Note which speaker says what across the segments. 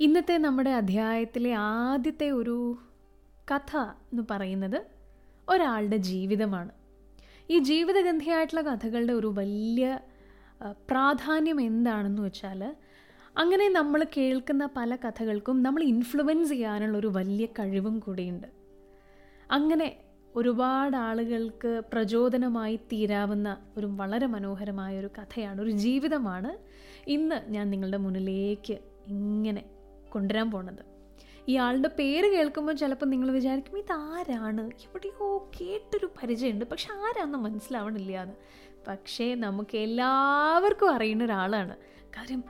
Speaker 1: ഇന്നത്തെ നമ്മുടെ അധ്യായത്തിലെ ആദ്യത്തെ ഒരു കഥ എന്ന് പറയുന്നത് ഒരാളുടെ ജീവിതമാണ്. ഈ ജീവിതഗന്ധിയായിട്ടുള്ള കഥകളുടെ ഒരു വലിയ പ്രാധാന്യം എന്താണെന്ന് വെച്ചാൽ അങ്ങനെ നമ്മൾ കേൾക്കുന്ന പല കഥകൾക്കും നമ്മൾ ഇൻഫ്ലുവൻസ് ചെയ്യാനുള്ള ഒരു വലിയ കഴിവും കൂടിയുണ്ട്. അങ്ങനെ ഒരുപാട് ആളുകൾക്ക് പ്രചോദനമായി തീരാവുന്ന ഒരു വളരെ മനോഹരമായ ഒരു കഥയാണ് ഒരു ജീവിതമാണ് ഇന്ന് ഞാൻ നിങ്ങളുടെ മുന്നിലേക്ക് ഇങ്ങനെ കൊണ്ടുവരാൻ പോണത്. ഇയാളുടെ പേര് കേൾക്കുമ്പോൾ ചിലപ്പോൾ നിങ്ങൾ വിചാരിക്കും ഇതാരാണ്? എവിടെയോ കേട്ടൊരു പരിചയമുണ്ട്. പക്ഷെ ആരാന്ന് മനസ്സിലാവണില്ല എന്ന് പക്ഷേ നമുക്ക് എല്ലാവർക്കും അറിയുന്ന ഒരാളാണ്. കാര്യം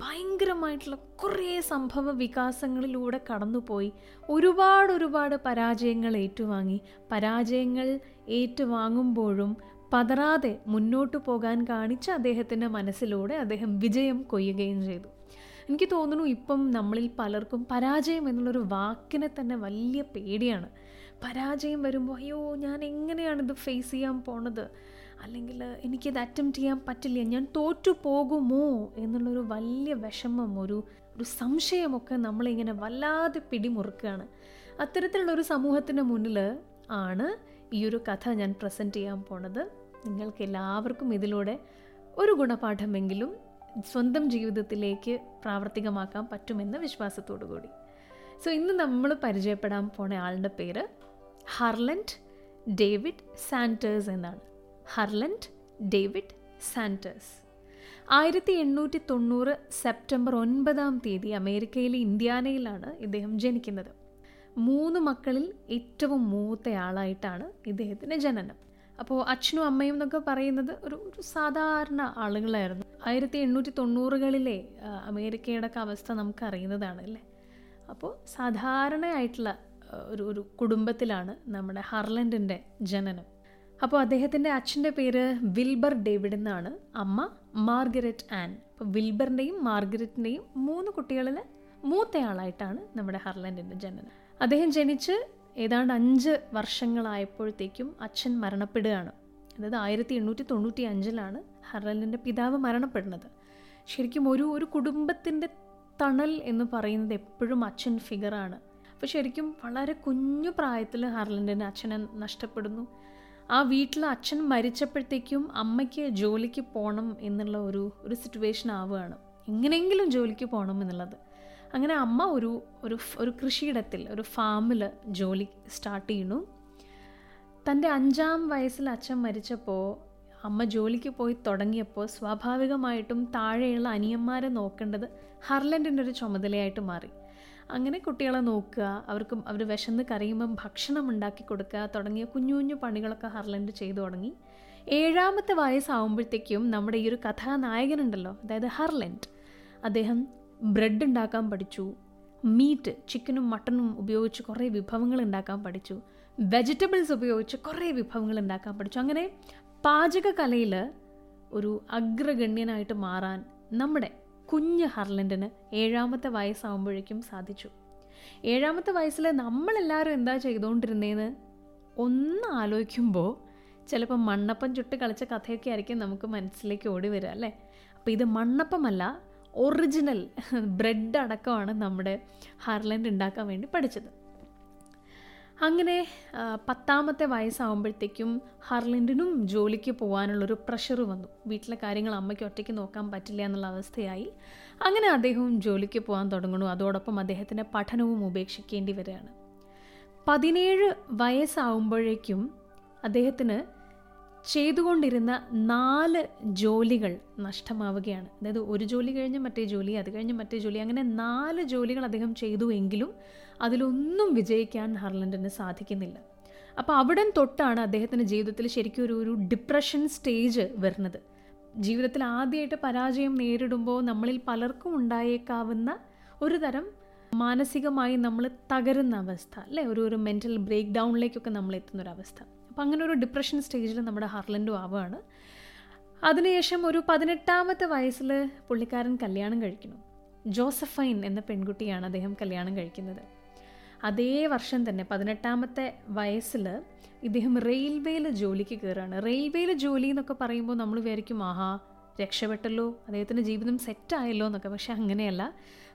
Speaker 1: ഭയങ്കരമായിട്ടുള്ള കുറേ സംഭവ വികാസങ്ങളിലൂടെ കടന്നുപോയി. ഒരുപാട് ഒരുപാട് പരാജയങ്ങൾ ഏറ്റുവാങ്ങി. പരാജയങ്ങൾ ഏറ്റുവാങ്ങുമ്പോഴും പതറാതെ മുന്നോട്ട് പോകാൻ കാണിച്ച അദ്ദേഹത്തിന്റെ മനസ്സിലൂടെ അദ്ദേഹം വിജയം കൊയ്യുകയും ചെയ്തു. എനിക്ക് തോന്നുന്നു ഇപ്പം നമ്മളിൽ പലർക്കും പരാജയം എന്നുള്ളൊരു വാക്കിനെ തന്നെ വലിയ പേടിയാണ്. പരാജയം വരുമ്പോൾ അയ്യോ ഞാൻ എങ്ങനെയാണിത് ഫേസ് ചെയ്യാൻ പോണത്? അല്ലെങ്കിൽ എനിക്കിത് അറ്റംപ്റ്റ് ചെയ്യാൻ പറ്റില്ല. ഞാൻ തോറ്റു പോകുമോ? എന്നുള്ളൊരു വലിയ വിഷമം ഒരു ഒരു സംശയമൊക്കെ നമ്മളിങ്ങനെ വല്ലാതെ പിടിമുറുക്കുകയാണ്. അത്തരത്തിലുള്ള ഒരു സമൂഹത്തിന് മുന്നിൽ ആണ് ഈ ഒരു കഥ ഞാൻ പ്രസന്റ് ചെയ്യാൻ പോണത്. നിങ്ങൾക്ക് എല്ലാവർക്കും ഇതിലൂടെ ഒരു ഗുണപാഠമെങ്കിലും സ്വന്തം ജീവിതത്തിലേക്ക് പ്രാവർത്തികമാക്കാൻ പറ്റുമെന്ന വിശ്വാസത്തോടു കൂടി സോ ഇന്ന് നമ്മൾ പരിചയപ്പെടാൻ പോണ ആളുടെ പേര് ഹർലൻഡ് ഡേവിഡ് സാന്റേഴ്സ് എന്നാണ്. ഹർലൻഡ് ഡേവിഡ് സാന്റേഴ്സ് ആയിരത്തി എണ്ണൂറ്റി തൊണ്ണൂറ് സെപ്റ്റംബർ ഒൻപതാം തീയതി അമേരിക്കയിലെ ഇന്ത്യാനയിലാണ് ഇദ്ദേഹം ജനിക്കുന്നത്. മൂന്ന് മക്കളിൽ ഏറ്റവും മൂത്തയാളായിട്ടാണ് ഇദ്ദേഹത്തിന്റെ ജനനം. അപ്പോൾ അച്ഛനും അമ്മയും എന്നൊക്കെ പറയുന്നത് ഒരു ഒരു സാധാരണ ആളുകളായിരുന്നു. ആയിരത്തി എണ്ണൂറ്റി തൊണ്ണൂറുകളിലെ ആ, അമേരിക്കയുടെ ഒക്കെ അവസ്ഥ നമുക്ക് അറിയുന്നതാണ് അല്ലേ? അപ്പോൾ സാധാരണയായിട്ടുള്ള ഒരു ഒരു കുടുംബത്തിലാണ് നമ്മുടെ ഹർലൻഡിന്റെ ജനനം. അപ്പോൾ അദ്ദേഹത്തിന്റെ അച്ഛന്റെ പേര് വിൽബർ ഡേവിഡ് എന്നാണ്. അമ്മ മാർഗരറ്റ് ആൻ. അപ്പോൾ വിൽബറിന്റെയും മാർഗരറ്റിന്റെയും മൂന്ന് കുട്ടികളിൽ മൂത്തയാളായിട്ടാണ് നമ്മുടെ ഹർലൻഡിന്റെ ജനനം. അദ്ദേഹം ജനിച്ച് ഏതാണ്ട് അഞ്ച് വർഷങ്ങളായപ്പോഴത്തേക്കും അച്ഛൻ മരണപ്പെടുകയാണ്. അതായത് ആയിരത്തി എണ്ണൂറ്റി തൊണ്ണൂറ്റി അഞ്ചിലാണ് ഹർലൻഡിന്റെ പിതാവ് മരണപ്പെടുന്നത്. ശരിക്കും ഒരു ഒരു കുടുംബത്തിന്റെ തണൽ എന്ന് പറയുന്നത് എപ്പോഴും അച്ഛൻ ഫിഗറാണ് അപ്പോൾ ശരിക്കും വളരെ കുഞ്ഞു പ്രായത്തിൽ ഹർലൻഡിന്റെ അച്ഛനെ നഷ്ടപ്പെടുന്നു. ആ വീട്ടിൽ അച്ഛൻ മരിച്ചപ്പോഴത്തേക്കും അമ്മയ്ക്ക് ജോലിക്ക് പോകണം എന്നുള്ള ഒരു ഒരു സിറ്റുവേഷൻ ആവുകയാണ്. എങ്ങനെയെങ്കിലും ജോലിക്ക് പോകണം എന്നുള്ളത്. അങ്ങനെ അമ്മ ഒരു ഒരു ഒരു കൃഷിയിടത്തിൽ ഒരു ഫാമിൽ ജോലി സ്റ്റാർട്ട് ചെയ്യുന്നു. തന്റെ അഞ്ചാം വയസ്സിൽ അച്ഛൻ മരിച്ചപ്പോൾ അമ്മ ജോലിക്ക് പോയി തുടങ്ങിയപ്പോൾ സ്വാഭാവികമായിട്ടും താഴെയുള്ള അനിയന്മാരെ നോക്കേണ്ടത് ഹർലൻഡിന്റെ ഒരു ചുമതലയായിട്ട് മാറി. അങ്ങനെ കുട്ടികളെ നോക്കുക അവർക്ക് അവർ വിശന്ന് കരയുമ്പം ഭക്ഷണം ഉണ്ടാക്കി കൊടുക്കുക തുടങ്ങിയ കുഞ്ഞു കുഞ്ഞു പണികളൊക്കെ ഹർലൻഡ് ചെയ്തു തുടങ്ങി. ഏഴാമത്തെ വയസ്സാവുമ്പോഴത്തേക്കും നമ്മുടെ ഈ ഒരു കഥാനായകനുണ്ടല്ലോ അതായത് ഹർലൻഡ്. അദ്ദേഹം ബ്രെഡ് ഉണ്ടാക്കാൻ പഠിച്ചു. മീറ്റ് ചിക്കനും മട്ടനും ഉപയോഗിച്ച് കുറേ വിഭവങ്ങൾ ഉണ്ടാക്കാൻ പഠിച്ചു. വെജിറ്റബിൾസ് ഉപയോഗിച്ച് കുറേ വിഭവങ്ങൾ ഉണ്ടാക്കാൻ പഠിച്ചു. അങ്ങനെ പാചക കലയിൽ ഒരു അഗ്രഗണ്യനായിട്ട് മാറാൻ നമ്മുടെ കുഞ്ഞ് ഹർലൻഡിന് ഏഴാമത്തെ വയസ്സാകുമ്പോഴേക്കും സാധിച്ചു. ഏഴാമത്തെ വയസ്സിൽ നമ്മളെല്ലാവരും എന്താ ചെയ്തുകൊണ്ടിരുന്നതെന്ന് ഒന്ന് ആലോചിക്കുമ്പോൾ ചിലപ്പോൾ മണ്ണപ്പം ചുട്ട് കളിച്ച കഥയൊക്കെ ആയിരിക്കും നമുക്ക് മനസ്സിലേക്ക് ഓടി വരിക അല്ലേ? അപ്പോൾ ഇത് മണ്ണപ്പമല്ല ഒറിജിനൽ ബ്രെഡ് അടക്കമാണ് നമ്മുടെ ഹാർലൻഡ് ഉണ്ടാക്കാൻ വേണ്ടി പഠിച്ചത്. അങ്ങനെ പത്താമത്തെ വയസ്സാകുമ്പോഴത്തേക്കും ഹർലൻഡിനും ജോലിക്ക് പോകാനുള്ളൊരു പ്രഷർ വന്നു. വീട്ടിലെ കാര്യങ്ങൾ അമ്മയ്ക്ക് ഒറ്റയ്ക്ക് നോക്കാൻ പറ്റില്ല എന്നുള്ള അവസ്ഥയായി. അങ്ങനെ അദ്ദേഹവും ജോലിക്ക് പോകാൻ തുടങ്ങണു അതോടൊപ്പം അദ്ദേഹത്തിന്റെ പഠനവും ഉപേക്ഷിക്കേണ്ടി വരികയാണ്. പതിനേഴ് വയസ്സാവുമ്പോഴേക്കും അദ്ദേഹത്തിന് ചെയ്തുകൊണ്ടിരുന്ന നാല് ജോലികൾ നഷ്ടമാവുകയാണ്. അതായത് ഒരു ജോലി കഴിഞ്ഞ് മറ്റേ ജോലി അത് കഴിഞ്ഞ് മറ്റേ ജോലി അങ്ങനെ നാല് ജോലികൾ അദ്ദേഹം ചെയ്തു എങ്കിലും അതിലൊന്നും വിജയിക്കാൻ ഹർലൻഡിന് സാധിക്കുന്നില്ല. അപ്പോൾ അവിടം തൊട്ടാണ് അദ്ദേഹത്തിന്റെ ജീവിതത്തിൽ ശരിക്കും ഒരു ഒരു ഡിപ്രഷൻ സ്റ്റേജ് വരുന്നത്. ജീവിതത്തിൽ ആദ്യമായിട്ട് പരാജയം നേരിടുമ്പോൾ നമ്മളിൽ പലർക്കും ഉണ്ടായേക്കാവുന്ന ഒരു തരം മാനസികമായി നമ്മൾ തകരുന്ന അവസ്ഥ അല്ലേ? ഒരു ഒരു മെന്റൽ ബ്രേക്ക് ഡൗണിലേക്കൊക്കെ നമ്മൾ എത്തുന്ന ഒരു അവസ്ഥ. അപ്പം അങ്ങനെ ഒരു ഡിപ്രഷൻ സ്റ്റേജിൽ നമ്മുടെ ഹർലൻഡും ആവുകയാണ്. അതിനുശേഷം ഒരു പതിനെട്ടാമത്തെ വയസ്സിൽ പുള്ളിക്കാരൻ കല്യാണം കഴിക്കുന്നു. ജോസഫൈൻ എന്ന പെൺകുട്ടിയാണ് അദ്ദേഹം കല്യാണം കഴിക്കുന്നത്. അതേ വർഷം തന്നെ പതിനെട്ടാമത്തെ വയസ്സിൽ ഇദ്ദേഹം റെയിൽവേയിൽ ജോലിക്ക് കയറുകയാണ് റെയിൽവേയിൽ ജോലി എന്നൊക്കെ പറയുമ്പോൾ നമ്മൾ വിചാരിക്കും ആഹാ രക്ഷപ്പെട്ടല്ലോ അദ്ദേഹത്തിന്റെ ജീവിതം സെറ്റായല്ലോ എന്നൊക്കെ. പക്ഷെ അങ്ങനെയല്ല.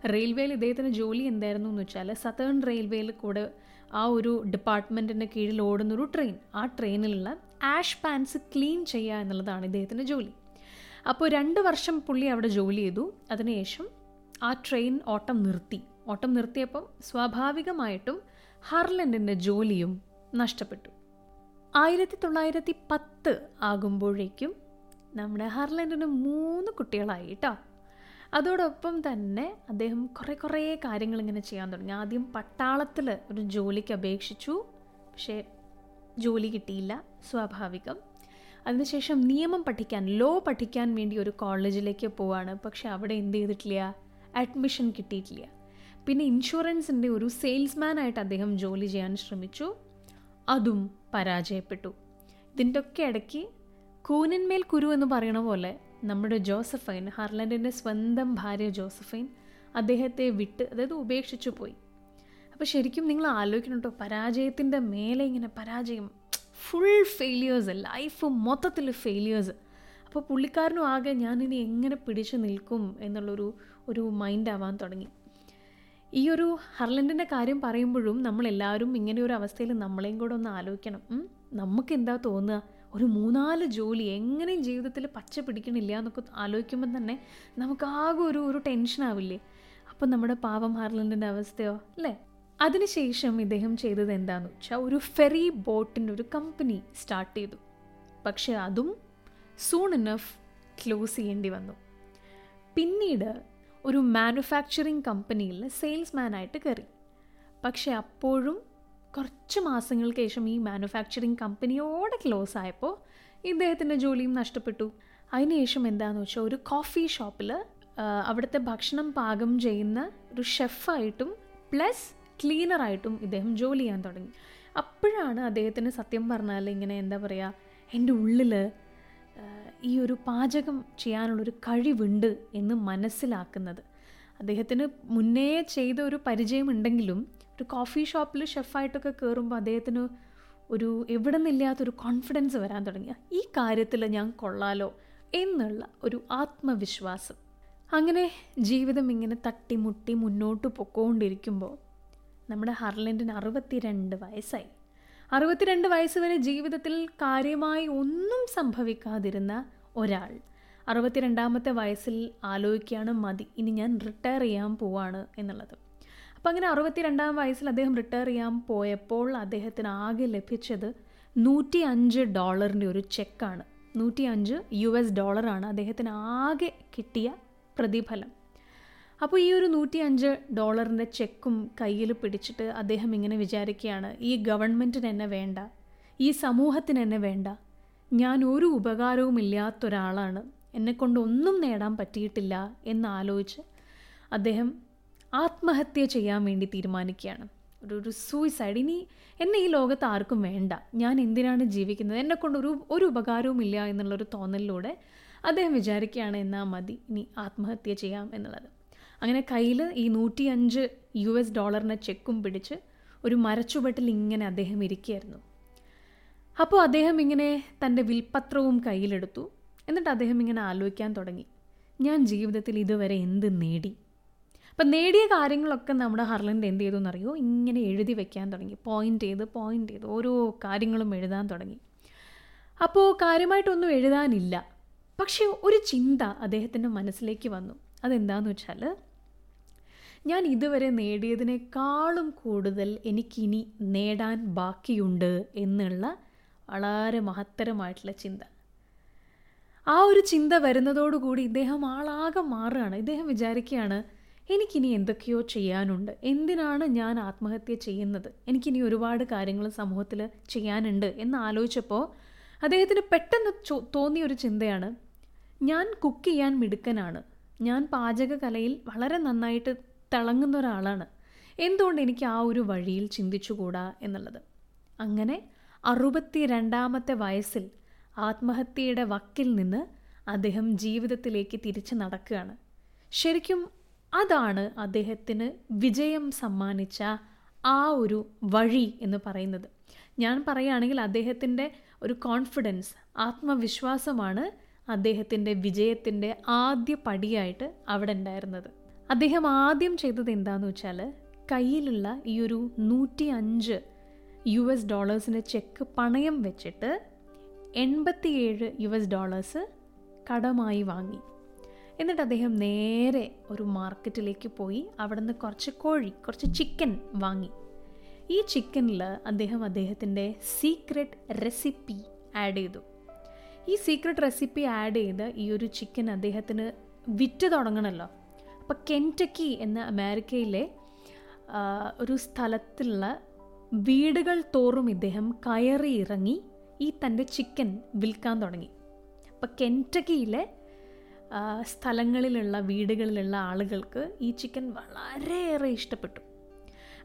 Speaker 1: റെയിൽവേയിൽ ഇദ്ദേഹത്തിന്റെ ജോലി എന്തായിരുന്നു എന്ന് വെച്ചാൽ സതേൺ റെയിൽവേയിൽ കൂടെ ആ ഒരു ഡിപ്പാർട്ട്മെന്റിന്റെ കീഴിൽ ഓടുന്നൊരു ട്രെയിൻ ആ ട്രെയിനിലുള്ള ആഷ് പാൻസ് ക്ലീൻ ചെയ്യുക എന്നുള്ളതാണ് ഇദ്ദേഹത്തിന്റെ ജോലി. അപ്പോൾ രണ്ട് വർഷം പുള്ളി അവിടെ ജോലി ചെയ്തു. അതിനുശേഷം ആ ട്രെയിൻ ഓട്ടം നിർത്തി. ഓട്ടം നിർത്തിയപ്പം സ്വാഭാവികമായിട്ടും ഹർലൻഡിന്റെ ജോലിയും നഷ്ടപ്പെട്ടു. ആയിരത്തി തൊള്ളായിരത്തി പത്ത് ആകുമ്പോഴേക്കും നമ്മുടെ ഹർലൻഡിന് മൂന്ന് കുട്ടികളായി കേട്ടോ അതോടൊപ്പം തന്നെ അദ്ദേഹം കുറേ കുറേ കാര്യങ്ങൾ ഇങ്ങനെ ചെയ്യാൻ തുടങ്ങി. ആദ്യം പട്ടാളത്തിൽ ഒരു ജോലിക്ക് അപേക്ഷിച്ചു. പക്ഷേ ജോലി കിട്ടിയില്ല സ്വാഭാവികം. അതിനുശേഷം നിയമം പഠിക്കാൻ ലോ പഠിക്കാൻ വേണ്ടി ഒരു കോളേജിലേക്ക് പോവാണ്. പക്ഷെ അവിടെ എന്ത് ചെയ്തിട്ടില്ല? അഡ്മിഷൻ കിട്ടിയിട്ടില്ല. പിന്നെ ഇൻഷുറൻസിന്റെ ഒരു സെയിൽസ്മാനായിട്ട് അദ്ദേഹം ജോലി ചെയ്യാൻ ശ്രമിച്ചു. അതും പരാജയപ്പെട്ടു. ഇതിന്റെ ഒക്കെ ഇടയ്ക്ക് കൂനന്മേൽ കുരു എന്ന് പറയണ പോലെ നമ്മുടെ ജോസഫൈൻ ഹാർലൻഡിന്റെ സ്വന്തം ഭാര്യ ജോസഫൈൻ അദ്ദേഹത്തെ വിട്ട് അതായത് ഉപേക്ഷിച്ചു പോയി. അപ്പോൾ ശരിക്കും നിങ്ങൾ ആലോചിക്കണം കേട്ടോ പരാജയത്തിന്റെ മേലെ ഇങ്ങനെ പരാജയം ഫുൾ ഫെയിലിയേഴ്സ് ലൈഫ് മൊത്തത്തിൽ ഫെയിലിയേഴ്സ് അപ്പോൾ പുള്ളിക്കാരനും ആകെ ഞാനിനി എങ്ങനെ പിടിച്ചു നിൽക്കും എന്നുള്ളൊരു ഒരു മൈൻഡ് ആവാൻ തുടങ്ങി. ഈ ഒരു ഹർലൻഡിന്റെ കാര്യം പറയുമ്പോഴും നമ്മളെല്ലാവരും ഇങ്ങനെ ഒരു അവസ്ഥയിൽ നമ്മളെയും കൂടെ ഒന്ന് ആലോചിക്കണം. നമുക്ക് എന്താ തോന്നുക? ഒരു മൂന്നാൽ ജോലി എങ്ങനെയും ജീവിതത്തിൽ പച്ച പിടിക്കണില്ല എന്നൊക്കെ ആലോചിക്കുമ്പോൾ തന്നെ നമുക്കാകെ ഒരു ഒരു ടെൻഷനാവില്ലേ അപ്പം നമ്മുടെ പാവം ഹാർലൻഡിന്റെ അവസ്ഥയോ? അല്ലേ? അതിനുശേഷം ഇദ്ദേഹം ചെയ്തത് എന്താണെന്ന് വെച്ചാൽ ഒരു ഫെറി ബോട്ടിന്റെ ഒരു കമ്പനി സ്റ്റാർട്ട് ചെയ്തു. പക്ഷെ അതും സൂൺ ഇനഫ് ക്ലോസ് ചെയ്യേണ്ടി വന്നു. പിന്നീട് ഒരു മാനുഫാക്ചറിങ് കമ്പനിയിൽ സെയിൽസ്മാനായിട്ട് കയറി പക്ഷെ അപ്പോഴും കുറച്ച് മാസങ്ങൾക്ക് ശേഷം ഈ മാനുഫാക്ചറിങ് കമ്പനിയോടെ ക്ലോസ് ആയപ്പോൾ ഇദ്ദേഹത്തിന്റെ ജോലിയും നഷ്ടപ്പെട്ടു. അതിനുശേഷം എന്താണെന്ന് വെച്ചാൽ ഒരു കോഫി ഷോപ്പിൽ അവിടുത്തെ ഭക്ഷണം പാകം ചെയ്യുന്ന ഒരു ഷെഫായിട്ടും പ്ലസ് ക്ലീനറായിട്ടും ഇദ്ദേഹം ജോലി ചെയ്യാൻ തുടങ്ങി. അപ്പോഴാണ് അദ്ദേഹത്തിന് സത്യം പറഞ്ഞാൽ ഇങ്ങനെ എന്താ പറയുക എന്റെ ഉള്ളിൽ ഈ ഒരു പാചകം ചെയ്യാനുള്ളൊരു കഴിവുണ്ട് എന്ന് മനസ്സിലാക്കുന്നത്. അദ്ദേഹത്തിന് മുന്നേ ചെയ്ത ഒരു പരിചയമുണ്ടെങ്കിലും ഒരു കോഫി ഷോപ്പിൽ ഷെഫായിട്ടൊക്കെ കയറുമ്പോൾ അദ്ദേഹത്തിന് ഒരു എവിടെ നിന്നില്ലാത്തൊരു കോൺഫിഡൻസ് വരാൻ തുടങ്ങിയ. ഈ കാര്യത്തിൽ ഞാൻ കൊള്ളാലോ എന്നുള്ള ഒരു ആത്മവിശ്വാസം. അങ്ങനെ ജീവിതം ഇങ്ങനെ തട്ടിമുട്ടി മുന്നോട്ട് പൊക്കോണ്ടിരിക്കുമ്പോൾ നമ്മുടെ ഹർലൻഡിന് അറുപത്തിരണ്ട് വയസ്സായി. അറുപത്തിരണ്ട് വയസ്സ് വരെ ജീവിതത്തിൽ കാര്യമായി ഒന്നും സംഭവിക്കാതിരുന്ന ഒരാൾ. അറുപത്തിരണ്ടാമത്തെ വയസ്സിൽ ആലോചിക്കുകയാണ് മതി ഇനി ഞാൻ റിട്ടയർ ചെയ്യാൻ പോവാണ് എന്നുള്ളത്. അപ്പം അങ്ങനെ അറുപത്തിരണ്ടാം വയസ്സിൽ അദ്ദേഹം റിട്ടയർ ചെയ്യാൻ പോയപ്പോൾ അദ്ദേഹത്തിന് ആകെ ലഭിച്ചത് നൂറ്റി അഞ്ച് ഡോളറിന്റെ ഒരു ചെക്കാണ് നൂറ്റി അഞ്ച് യു എസ് ഡോളറാണ് അദ്ദേഹത്തിന് ആകെ കിട്ടിയ പ്രതിഫലം. അപ്പോൾ ഈ ഒരു നൂറ്റി അഞ്ച് ഡോളറിന്റെ ചെക്കും കയ്യിൽ പിടിച്ചിട്ട് അദ്ദേഹം ഇങ്ങനെ വിചാരിക്കുകയാണ് ഈ ഗവൺമെന്റിന് എന്നെ വേണ്ട ഈ സമൂഹത്തിന് എന്നെ വേണ്ട. ഞാൻ ഒരു ഉപകാരവും ഇല്ലാത്തൊരാളാണ്. എന്നെക്കൊണ്ട് ഒന്നും നേടാൻ പറ്റിയിട്ടില്ല എന്നാലോചിച്ച് അദ്ദേഹം ആത്മഹത്യ ചെയ്യാൻ വേണ്ടി തീരുമാനിക്കുകയാണ്. ഒരു ഒരു സൂയിസൈഡ് ഇനി എന്നെ ഈ ലോകത്ത് ആർക്കും വേണ്ട. ഞാൻ എന്തിനാണ് ജീവിക്കുന്നത്? എന്നെക്കൊണ്ട് ഒരു ഒരു ഉപകാരവും ഇല്ല എന്നുള്ളൊരു തോന്നലിലൂടെ അദ്ദേഹം വിചാരിക്കുകയാണ് എന്നാൽ മതി. ഇനി ആത്മഹത്യ ചെയ്യാം എന്നുള്ളത്. അങ്ങനെ കയ്യിൽ ഈ നൂറ്റി അഞ്ച് യു എസ് ഡോളറിനെ ചെക്കും പിടിച്ച് ഒരു മരച്ചുവട്ടിൽ ഇങ്ങനെ അദ്ദേഹം ഇരിക്കുകയായിരുന്നു. അപ്പോൾ അദ്ദേഹം ഇങ്ങനെ തന്റെ വിൽപത്രവും കയ്യിലെടുത്തു. എന്നിട്ട് അദ്ദേഹം ഇങ്ങനെ ആലോചിക്കാൻ തുടങ്ങി. ഞാൻ ജീവിതത്തിൽ ഇതുവരെ എന്ത് നേടി? അപ്പം നേടിയ കാര്യങ്ങളൊക്കെ നമ്മുടെ ഹർലൻഡ് എന്ത് ചെയ്തു എന്നറിയോ ഇങ്ങനെ എഴുതി വെക്കാൻ തുടങ്ങി. പോയിന്റ് ചെയ്ത് പോയിന്റ് ചെയ്ത് ഓരോ കാര്യങ്ങളും എഴുതാൻ തുടങ്ങി. അപ്പോൾ കാര്യമായിട്ടൊന്നും എഴുതാനില്ല. പക്ഷേ ഒരു ചിന്ത അദ്ദേഹത്തിന്റെ മനസ്സിലേക്ക് വന്നു. അതെന്താണെന്ന് വെച്ചാൽ ഞാൻ ഇതുവരെ നേടിയതിനേക്കാളും കൂടുതൽ എനിക്കിനി നേടാൻ ബാക്കിയുണ്ട് എന്നുള്ള വളരെ മഹത്തരമായിട്ടുള്ള ചിന്ത. ആ ഒരു ചിന്ത വരുന്നതോടുകൂടി ഇദ്ദേഹം ആളാകെ മാറുകയാണ്. ഇദ്ദേഹം വിചാരിക്കുകയാണ് എനിക്കിനി എന്തൊക്കെയോ ചെയ്യാനുണ്ട്. എന്തിനാണ് ഞാൻ ആത്മഹത്യ ചെയ്യുന്നത്? എനിക്കിനി ഒരുപാട് കാര്യങ്ങൾ സമൂഹത്തിൽ ചെയ്യാനുണ്ട് എന്ന് ആലോചിച്ചപ്പോൾ അദ്ദേഹത്തിന് പെട്ടെന്ന് തോന്നിയ ഒരു ചിന്തയാണ്. ഞാൻ കുക്ക് ചെയ്യാൻ മിടുക്കനാണ്. ഞാൻ പാചകകലയിൽ വളരെ നന്നായിട്ട് തിളങ്ങുന്ന ഒരാളാണ്. എന്തുകൊണ്ട് എനിക്ക് ആ ഒരു വഴിയിൽ ചിന്തിച്ചുകൂടാ എന്നുള്ളത്? അങ്ങനെ അറുപത്തി രണ്ടാമത്തെ വയസ്സിൽ ആത്മഹത്യയുടെ വക്കിൽ നിന്ന് അദ്ദേഹം ജീവിതത്തിലേക്ക് തിരിച്ചു നടക്കുകയാണ്. ശരിക്കും അതാണ് അദ്ദേഹത്തിന് വിജയം സമ്മാനിച്ച ആ ഒരു വഴി എന്ന് പറയുന്നത്. ഞാൻ പറയുകയാണെങ്കിൽ അദ്ദേഹത്തിന്റെ ഒരു കോൺഫിഡൻസ് ആത്മവിശ്വാസമാണ് അദ്ദേഹത്തിന്റെ വിജയത്തിന്റെ ആദ്യ പടിയായിട്ട് അവിടെ ഉണ്ടായിരുന്നത്. അദ്ദേഹം ആദ്യം ചെയ്തത് എന്താണെന്ന് വെച്ചാൽ കയ്യിലുള്ള ഈ ഒരു നൂറ്റി അഞ്ച് യു എസ് ഡോളേഴ്സിന്റെ ചെക്ക് പണയം വെച്ചിട്ട് എൺപത്തിയേഴ് യു എസ് ഡോളേഴ്സ് കടമായി വാങ്ങി. എന്നിട്ട് അദ്ദേഹം നേരെ ഒരു മാർക്കറ്റിലേക്ക് പോയി അവിടെ നിന്ന് കുറച്ച് കോഴി കുറച്ച് ചിക്കൻ വാങ്ങി. ഈ ചിക്കനിൽ അദ്ദേഹം അദ്ദേഹത്തിന്റെ സീക്രട്ട് റെസിപ്പി ആഡ് ചെയ്തു. ഈ സീക്രട്ട് റെസിപ്പി ആഡ് ചെയ്ത് ഈ ഒരു ചിക്കൻ അദ്ദേഹത്തിന് വിറ്റ് തുടങ്ങണമല്ലോ അപ്പോൾ കെന്റക്കി എന്ന അമേരിക്കയിലെ ഒരു സ്ഥലത്തുള്ള വീടുകൾ തോറും ഇദ്ദേഹം കയറി ഇറങ്ങി ഈ തന്റെ ചിക്കൻ വിൽക്കാൻ തുടങ്ങി. അപ്പോൾ കെന്റക്കിയിലെ സ്ഥലങ്ങളിലുള്ള വീടുകളിലുള്ള ആളുകൾക്ക് ഈ ചിക്കൻ വളരെയേറെ ഇഷ്ടപ്പെട്ടു.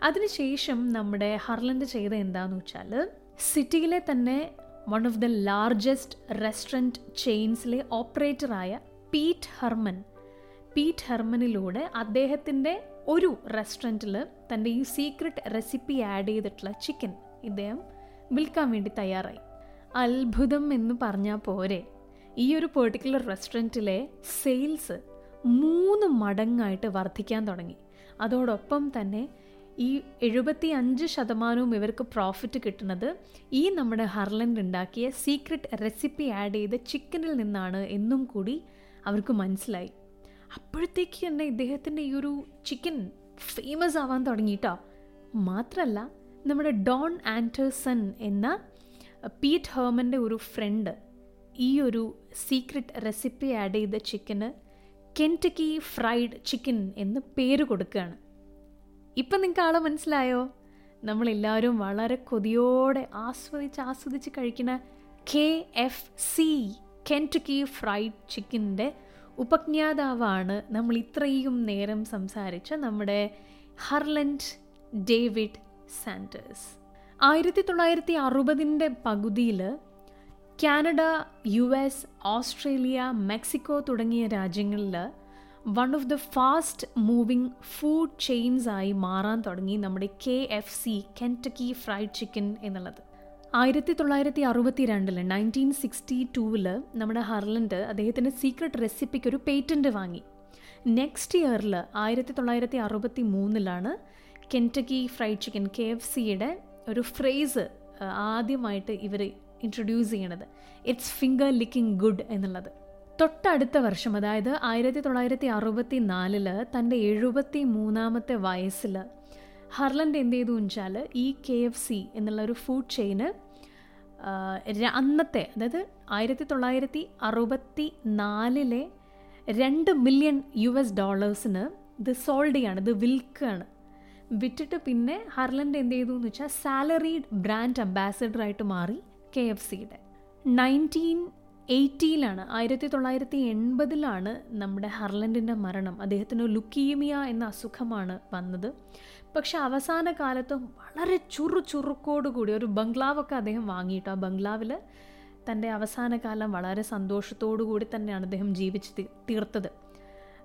Speaker 1: അതിനുശേഷം നമ്മുടെ ഹർലൻഡ് ചെയ്ത എന്താണെന്ന് വെച്ചാൽ സിറ്റിയിലെ തന്നെ one of the largest restaurant ചെയിൻസിലെ ഓപ്പറേറ്ററായ പീറ്റ് ഹെർമൻ പീറ്റ് ഹെർമനിലൂടെ അദ്ദേഹത്തിന്റെ ഒരു റെസ്റ്റോറന്റിൽ തന്റെ ഈ സീക്രട്ട് റെസിപ്പി ആഡ് ചെയ്തിട്ടുള്ള ചിക്കൻ ഇദ്ദേഹം വിൽക്കാൻ വേണ്ടി തയ്യാറായി. അത്ഭുതം എന്ന് പറഞ്ഞാൽ പോരെ. ഈ ഒരു പെർട്ടിക്കുലർ റെസ്റ്റോറന്റിലെ സെയിൽസ് മൂന്ന് മടങ്ങായിട്ട് വർദ്ധിക്കാൻ തുടങ്ങി. അതോടൊപ്പം തന്നെ ഈ എഴുപത്തി അഞ്ച് ശതമാനവും ഇവർക്ക് പ്രോഫിറ്റ് കിട്ടുന്നത് ഈ നമ്മുടെ ഹർലൻഡ് ഉണ്ടാക്കിയ സീക്രട്ട് റെസിപ്പി ആഡ് ചെയ്ത ചിക്കനിൽ നിന്നാണ് എന്നും കൂടി അവർക്ക് മനസ്സിലായി. അപ്പോഴത്തേക്ക് തന്നെ ഇദ്ദേഹത്തിന്റെ ഈ ഒരു ചിക്കൻ ഫേമസ് ആവാൻ തുടങ്ങിയിട്ടോ. മാത്രമല്ല നമ്മുടെ ഡോൺ ആൻഡേഴ്സൺ എന്ന പീറ്റ് ഹേമന്റെ ഒരു ഫ്രണ്ട് ഈ ഒരു സീക്രട്ട് റെസിപ്പി ആഡ് ചെയ്ത ചിക്കന് കെന്റക്കി ഫ്രൈഡ് ചിക്കൻ എന്ന് പേര് കൊടുക്കുകയാണ്. ഇപ്പം നിങ്ങൾക്ക് ആളെ മനസ്സിലായോ? നമ്മളെല്ലാവരും വളരെ കൊതിയോടെ ആസ്വദിച്ച് ആസ്വദിച്ച് കഴിക്കുന്ന K F C Kentucky Fried ചിക്കന്റെ ഉപജ്ഞാതാവാണ് നമ്മൾ ഇത്രയും നേരം സംസാരിച്ച നമ്മുടെ ഹർലൻഡ് ഡേവിഡ് സാൻഡേഴ്സ്. ആയിരത്തി തൊള്ളായിരത്തി അറുപതിന്റെ പകുതിയിൽ Canada U S Australia Mexico തുടങ്ങിയ രാജ്യങ്ങളിൽ one of the fast moving food chains ആയി മാറാൻ തുടങ്ങി നമ്മുടെ K F C Kentucky Fried Chicken എന്നുള്ളത്. ആയിരത്തി തൊള്ളായിരത്തി അറുപത്തി രണ്ടിൽ നയന്റീൻ സിക്സ്റ്റി ടൂവിൽ നമ്മുടെ ഹർലൻഡ് അദ്ദേഹത്തിന്റെ സീക്രട്ട് റെസിപ്പിക്ക് ഒരു പേറ്റന്റ് വാങ്ങി. നെക്സ്റ്റ് ഇയറിൽ ആയിരത്തി തൊള്ളായിരത്തി അറുപത്തി മൂന്നിലാണ് Kentucky Fried Chicken K F സിയുടെ ഒരു ഫ്രേസ് ആദ്യമായിട്ട് ഇവർ ഇൻട്രൊഡ്യൂസ് ചെയ്യണത്. ഇറ്റ്സ് ഫിംഗർ ലിക്കിംഗ് ഗുഡ് എന്നുള്ളത്. തൊട്ടടുത്ത വർഷം അതായത് ആയിരത്തി തൊള്ളായിരത്തി അറുപത്തി നാലിൽ തന്റെ എഴുപത്തി മൂന്നാമത്തെ വയസ്സിൽ ഹർലൻഡ് എന്ത് ചെയ്തു വെച്ചാൽ ഈ കെ എഫ് സി എന്നുള്ള ഒരു ഫുഡ് ചെയിന് അന്നത്തെ അതായത് ആയിരത്തി തൊള്ളായിരത്തി അറുപത്തി നാലിലെ രണ്ട് മില്യൺ യു എസ് ഡോളേഴ്സിന് ഇത് സോൾഡ് ചെയ്യാണ് ഇത് വിൽക്കുകയാണ്. വിറ്റിട്ട് പിന്നെ ഹർലൻഡ് എന്ത് ചെയ്തു എന്ന് വെച്ചാൽ സാലറീഡ് ബ്രാൻഡ് അംബാസഡറായിട്ട് മാറി കെ എഫ് സിയുടെ. നയന്റീൻ എയ്റ്റിയിലാണ് ആയിരത്തി തൊള്ളായിരത്തി എൺപതിലാണ് നമ്മുടെ ഹർലൻഡിന്റെ മരണം. അദ്ദേഹത്തിന് ലുക്കീമിയ എന്ന അസുഖമാണ് വന്നത്. പക്ഷെ അവസാന കാലത്തും വളരെ ചുറു ചുറുക്കോടുകൂടി ഒരു ബംഗ്ലാവൊക്കെ അദ്ദേഹം വാങ്ങിയിട്ട്? ആ ബംഗ്ലാവിൽ തന്റെ അവസാന കാലം വളരെ കൂടി തന്നെയാണ് അദ്ദേഹം ജീവിച്ച് തീർത്തത്.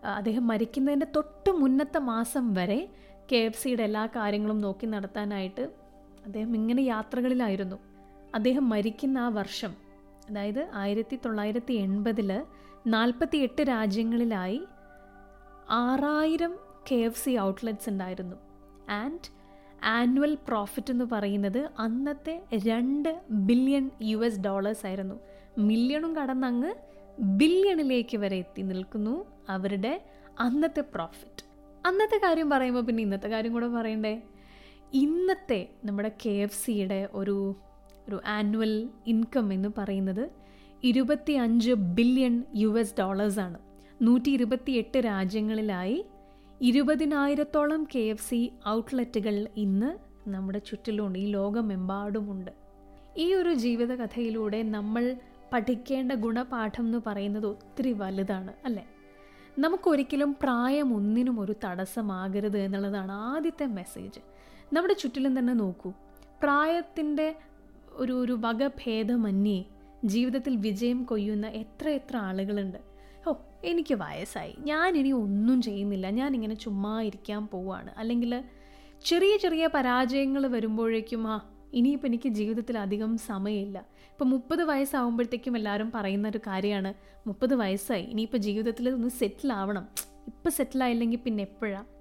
Speaker 1: അദ്ദേഹം മരിക്കുന്നതിന്റെ തൊട്ട് മുന്നത്തെ മാസം വരെ കെ എഫ് സിയുടെ എല്ലാ കാര്യങ്ങളും നോക്കി നടത്താനായിട്ട് അദ്ദേഹം ഇങ്ങനെ യാത്രകളിലായിരുന്നു. അദ്ദേഹം മരിക്കുന്ന ആ വർഷം അതായത് ആയിരത്തി തൊള്ളായിരത്തി എൺപതിൽ നാൽപ്പത്തി എട്ട് രാജ്യങ്ങളിലായി ആറായിരം കെ എഫ് സി ഔട്ട്ലെറ്റ്സ് ഉണ്ടായിരുന്നു. ആൻഡ് ആനുവൽ പ്രോഫിറ്റ് എന്ന് പറയുന്നത് അന്നത്തെ രണ്ട് ബില്യൺ യു എസ് ഡോളേഴ്സ് ആയിരുന്നു. മില്യണും കടന്നങ്ങ് ബില്യണിലേക്ക് വരെ എത്തി നിൽക്കുന്നു അവരുടെ അന്നത്തെ പ്രോഫിറ്റ്. അന്നത്തെ കാര്യം പറയുമ്പോൾ പിന്നെ ഇന്നത്തെ കാര്യം കൂടെ പറയണ്ടേ? ഇന്നത്തെ നമ്മുടെ കെ എഫ് സിയുടെ ഒരു ഒരു ആനുവൽ ഇൻകം എന്ന് പറയുന്നത് ഇരുപത്തി അഞ്ച് ബില്യൺ യു എസ് ഡോളേഴ്സാണ് നൂറ്റി ഇരുപത്തി എട്ട് രാജ്യങ്ങളിലായി ഇരുപതിനായിരത്തോളം കെ എഫ് സി ഔട്ട്ലെറ്റുകൾ ഇന്ന് നമ്മുടെ ചുറ്റിലുണ്ട്. ഈ ലോകമെമ്പാടുമുണ്ട്. ഈ ഒരു ജീവിതകഥയിലൂടെ നമ്മൾ പഠിക്കേണ്ട ഗുണപാഠം എന്ന് പറയുന്നത് ഒത്തിരി വലുതാണ് അല്ലേ? നമുക്കൊരിക്കലും പ്രായം ഒന്നിനും ഒരു തടസ്സമാകരുത് എന്നുള്ളതാണ് ആദ്യത്തെ മെസ്സേജ് നമ്മുടെ ചുറ്റിലും തന്നെ നോക്കൂ. പ്രായത്തിന്റെ ഒരു ഒരു വകഭേദമന്യേ ജീവിതത്തിൽ വിജയം കൊയ്യുന്ന എത്ര എത്ര ആളുകളുണ്ട്. ഓ എനിക്ക് വയസ്സായി. ഞാൻ ഇനി ഒന്നും ചെയ്യുന്നില്ല. ഞാൻ ഇങ്ങനെ ചുമ്മാ ഇരിക്കാൻ പോവാണ്. അല്ലെങ്കിൽ ചെറിയ ചെറിയ പരാജയങ്ങൾ വരുമ്പോഴേക്കും ആ ഇനിയിപ്പോൾ എനിക്ക് ജീവിതത്തിൽ അധികം സമയമില്ല. ഇപ്പോൾ മുപ്പത് വയസ്സാവുമ്പോഴത്തേക്കും എല്ലാവരും പറയുന്ന ഒരു കാര്യമാണ്. മുപ്പത് വയസ്സായി. ഇനിയിപ്പോൾ ജീവിതത്തിൽ ഒന്ന് സെറ്റിൽ ആവണം. ഇപ്പം സെറ്റിലായില്ലെങ്കിൽ പിന്നെ എപ്പോഴാണ്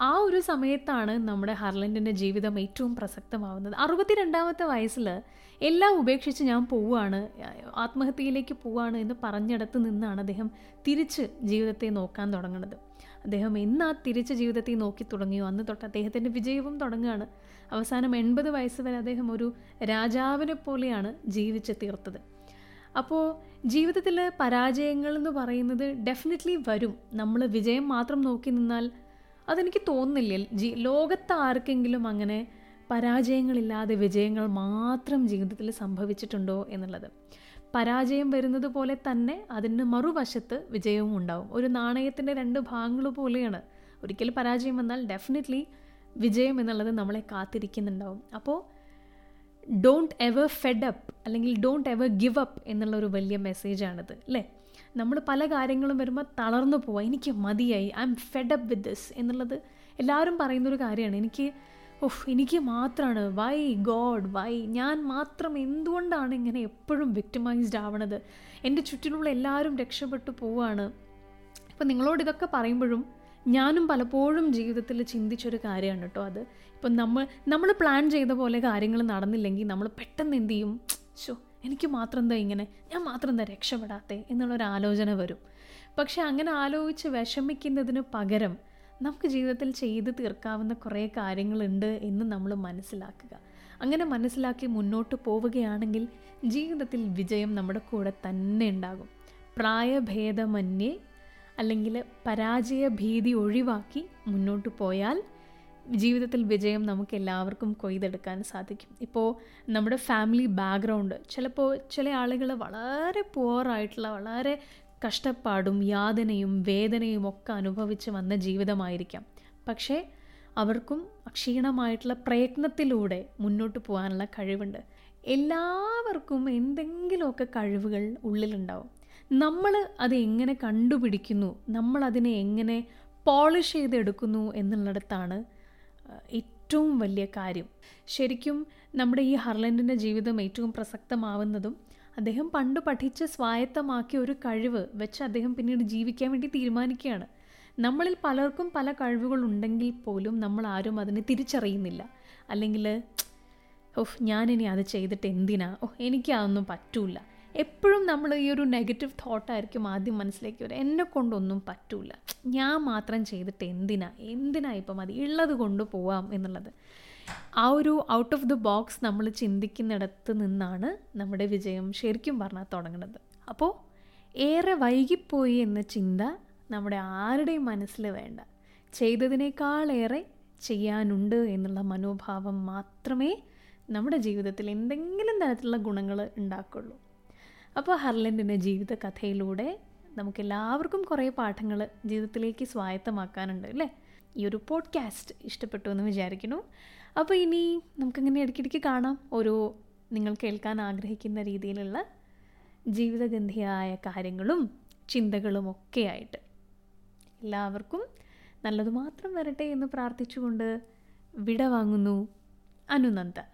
Speaker 1: ആ ഒരു സമയത്താണ് നമ്മുടെ ഹർലൻഡിന്റെ ജീവിതം ഏറ്റവും പ്രസക്തമാവുന്നത്. അറുപത്തിരണ്ടാമത്തെ വയസ്സിൽ എല്ലാം ഉപേക്ഷിച്ച് ഞാൻ പോവുകയാണ് ആത്മഹത്യയിലേക്ക് പോവുകയാണ് എന്ന് പറഞ്ഞിടത്ത് നിന്നാണ് അദ്ദേഹം തിരിച്ച് ജീവിതത്തെ നോക്കാൻ തുടങ്ങുന്നത് അദ്ദേഹം എന്നാ തിരിച്ച് ജീവിതത്തെ നോക്കി തുടങ്ങിയോ? അന്ന് തൊട്ട് അദ്ദേഹത്തിന്റെ വിജയവും തുടങ്ങുകയാണ്. അവസാനം എൺപത് വയസ്സ് വരെ അദ്ദേഹം ഒരു രാജാവിനെ പോലെയാണ് ജീവിച്ച് തീർത്തത്. അപ്പോൾ ജീവിതത്തിൽ പരാജയങ്ങൾ എന്ന് പറയുന്നത് ഡെഫിനറ്റ്ലി വരും. നമ്മൾ വിജയം മാത്രം നോക്കി നിന്നാൽ അതെനിക്ക് തോന്നുന്നില്ല. ജീ ലോകത്ത് ആർക്കെങ്കിലും അങ്ങനെ പരാജയങ്ങളില്ലാതെ വിജയങ്ങൾ മാത്രം ജീവിതത്തിൽ സംഭവിച്ചിട്ടുണ്ടോ എന്നുള്ളത്. പരാജയം വരുന്നത് പോലെ തന്നെ അതിന് മറുവശത്ത് വിജയവും ഉണ്ടാവും. ഒരു നാണയത്തിന്റെ രണ്ട് ഭാഗങ്ങൾ പോലെയാണ്. ഒരിക്കൽ പരാജയം വന്നാൽ ഡെഫിനറ്റ്ലി വിജയം എന്നുള്ളത് നമ്മളെ കാത്തിരിക്കുന്നുണ്ടാവും. അപ്പോൾ ഡോണ്ട് എവർ ഫെഡ് അപ്പ് അല്ലെങ്കിൽ ഡോണ്ട് എവർ ഗിവ് അപ്പ് എന്നുള്ള ഒരു വലിയ മെസ്സേജാണിത് അല്ലേ? നമ്മൾ പല കാര്യങ്ങളും വരുമ്പോൾ തളർന്നു പോവാം. എനിക്ക് മതിയായി. I am fed up with this എന്നുള്ളത് എല്ലാവരും പറയുന്നൊരു കാര്യമാണ്. എനിക്ക് ഓഹ് എനിക്ക് മാത്രമാണ് വൈ ഗോഡ് വൈ ഞാൻ മാത്രം എന്തുകൊണ്ടാണ് ഇങ്ങനെ എപ്പോഴും വിക്ടിമൈസ്ഡ് ആവണത്? എന്റെ ചുറ്റിനുള്ള എല്ലാവരും രക്ഷപ്പെട്ടു പോവാണ്. ഇപ്പം നിങ്ങളോട് ഇതൊക്കെ പറയുമ്പോഴും ഞാനും പലപ്പോഴും ജീവിതത്തിൽ ചിന്തിച്ചൊരു കാര്യമാണ് കേട്ടോ അത്. ഇപ്പം നമ്മൾ നമ്മൾ പ്ലാൻ ചെയ്ത പോലെ കാര്യങ്ങൾ നടന്നില്ലെങ്കിൽ നമ്മൾ പെട്ടെന്ന് എന്ത് ചെയ്യും? ഷോ എനിക്ക് മാത്രം എന്താ ഇങ്ങനെ? ഞാൻ മാത്രം എന്താ രക്ഷപ്പെടാത്തേ? എന്നുള്ളൊരു ആലോചന വരും. പക്ഷെ അങ്ങനെ ആലോചിച്ച് വിഷമിക്കുന്നതിന് പകരം നമുക്ക് ജീവിതത്തിൽ ചെയ്ത് തീർക്കാവുന്ന കുറേ കാര്യങ്ങളുണ്ട് എന്ന് നമ്മൾ മനസ്സിലാക്കുക. അങ്ങനെ മനസ്സിലാക്കി മുന്നോട്ട് പോവുകയാണെങ്കിൽ ജീവിതത്തിൽ വിജയം നമ്മുടെ കൂടെ തന്നെ ഉണ്ടാകും. പ്രായഭേദമന്യേ അല്ലെങ്കിൽ പരാജയ ഭീതി ഒഴിവാക്കി മുന്നോട്ട് പോയാൽ ജീവിതത്തിൽ വിജയം നമുക്ക് എല്ലാവർക്കും കൊയ്തെടുക്കാൻ സാധിക്കും. ഇപ്പോൾ നമ്മുടെ ഫാമിലി ബാക്ക്ഗ്രൗണ്ട് ചിലപ്പോൾ ചില ആളുകൾ വളരെ പുവറായിട്ടുള്ള വളരെ കഷ്ടപ്പാടും യാതനയും വേദനയും ഒക്കെ അനുഭവിച്ച് വന്ന ജീവിതമായിരിക്കാം. പക്ഷേ അവർക്കും അക്ഷീണമായിട്ടുള്ള പ്രയത്നത്തിലൂടെ മുന്നോട്ട് പോകാനുള്ള കഴിവുണ്ട്. എല്ലാവർക്കും എന്തെങ്കിലുമൊക്കെ കഴിവുകൾ ഉള്ളിലുണ്ടാവും. നമ്മൾ അത് എങ്ങനെ കണ്ടുപിടിക്കുന്നു? നമ്മൾ അതിനെ എങ്ങനെ പോളിഷ് ചെയ്തെടുക്കുന്നു എന്നുള്ളിടത്താണ് ഏറ്റവും വലിയ കാര്യം. ശരിക്കും നമ്മുടെ ഈ ഹർലൻഡിന്റെ ജീവിതം ഏറ്റവും പ്രസക്തമാവുന്നതും അദ്ദേഹം പണ്ട് പഠിച്ച് സ്വായത്തമാക്കിയ ഒരു കഴിവ് വെച്ച് അദ്ദേഹം പിന്നീട് ജീവിക്കാൻ വേണ്ടി തീരുമാനിക്കുകയാണ്. നമ്മളിൽ പലർക്കും പല കഴിവുകളുണ്ടെങ്കിൽ പോലും നമ്മൾ ആരും അതിനെ തിരിച്ചറിയുന്നില്ല. അല്ലെങ്കിൽ ഓഹ് ഞാനിനി അത് ചെയ്തിട്ട് എന്തിനാ? ഓഹ് എനിക്ക് അതൊന്നും പറ്റൂല. എപ്പോഴും നമ്മൾ ഈ ഒരു നെഗറ്റീവ് തോട്ടായിരിക്കും ആദ്യം മനസ്സിലേക്ക് വരിക എന്നെ കൊണ്ടൊന്നും പറ്റൂല. ഞാൻ മാത്രം ചെയ്തിട്ട് എന്തിനാ? എന്തിനാ ഇപ്പം മതി ഉള്ളത് കൊണ്ട് പോവാം എന്നുള്ളത്. ആ ഒരു ഔട്ട് ഓഫ് ദ ബോക്സ് നമ്മൾ ചിന്തിക്കുന്നിടത്ത് നിന്നാണ് നമ്മുടെ വിജയം ശരിക്കും പറഞ്ഞാൽ തുടങ്ങുന്നത്. അപ്പോൾ ഏറെ വൈകിപ്പോയി എന്ന ചിന്ത നമ്മുടെ ആരുടെയും മനസ്സിൽ വേണ്ട. ചെയ്തതിനേക്കാളേറെ ചെയ്യാനുണ്ട് എന്നുള്ള മനോഭാവം മാത്രമേ നമ്മുടെ ജീവിതത്തിൽ എന്തെങ്കിലും തരത്തിലുള്ള ഗുണങ്ങൾ ഉണ്ടാക്കുള്ളൂ. അപ്പോൾ ഹർലൻഡിന്റെ ജീവിത കഥയിലൂടെ നമുക്ക് എല്ലാവർക്കും കുറേ പാഠങ്ങൾ ജീവിതത്തിലേക്ക് സ്വായത്തമാക്കാനുണ്ട് അല്ലേ? ഈ ഒരു പോഡ്കാസ്റ്റ് ഇഷ്ടപ്പെട്ടു എന്ന് വിചാരിക്കുന്നു. അപ്പോൾ ഇനി നമുക്കിങ്ങനെ ഇടയ്ക്കിടയ്ക്ക് കാണാം ഓരോ നിങ്ങൾ കേൾക്കാൻ ആഗ്രഹിക്കുന്ന രീതിയിലുള്ള ജീവിതഗന്ധിയായ കാര്യങ്ങളും ചിന്തകളും ഒക്കെ ആയിട്ട്. എല്ലാവർക്കും നല്ലത് മാത്രം വരട്ടെ എന്ന് പ്രാർത്ഥിച്ചുകൊണ്ട് വിട വാങ്ങുന്നു അനുനന്ദ.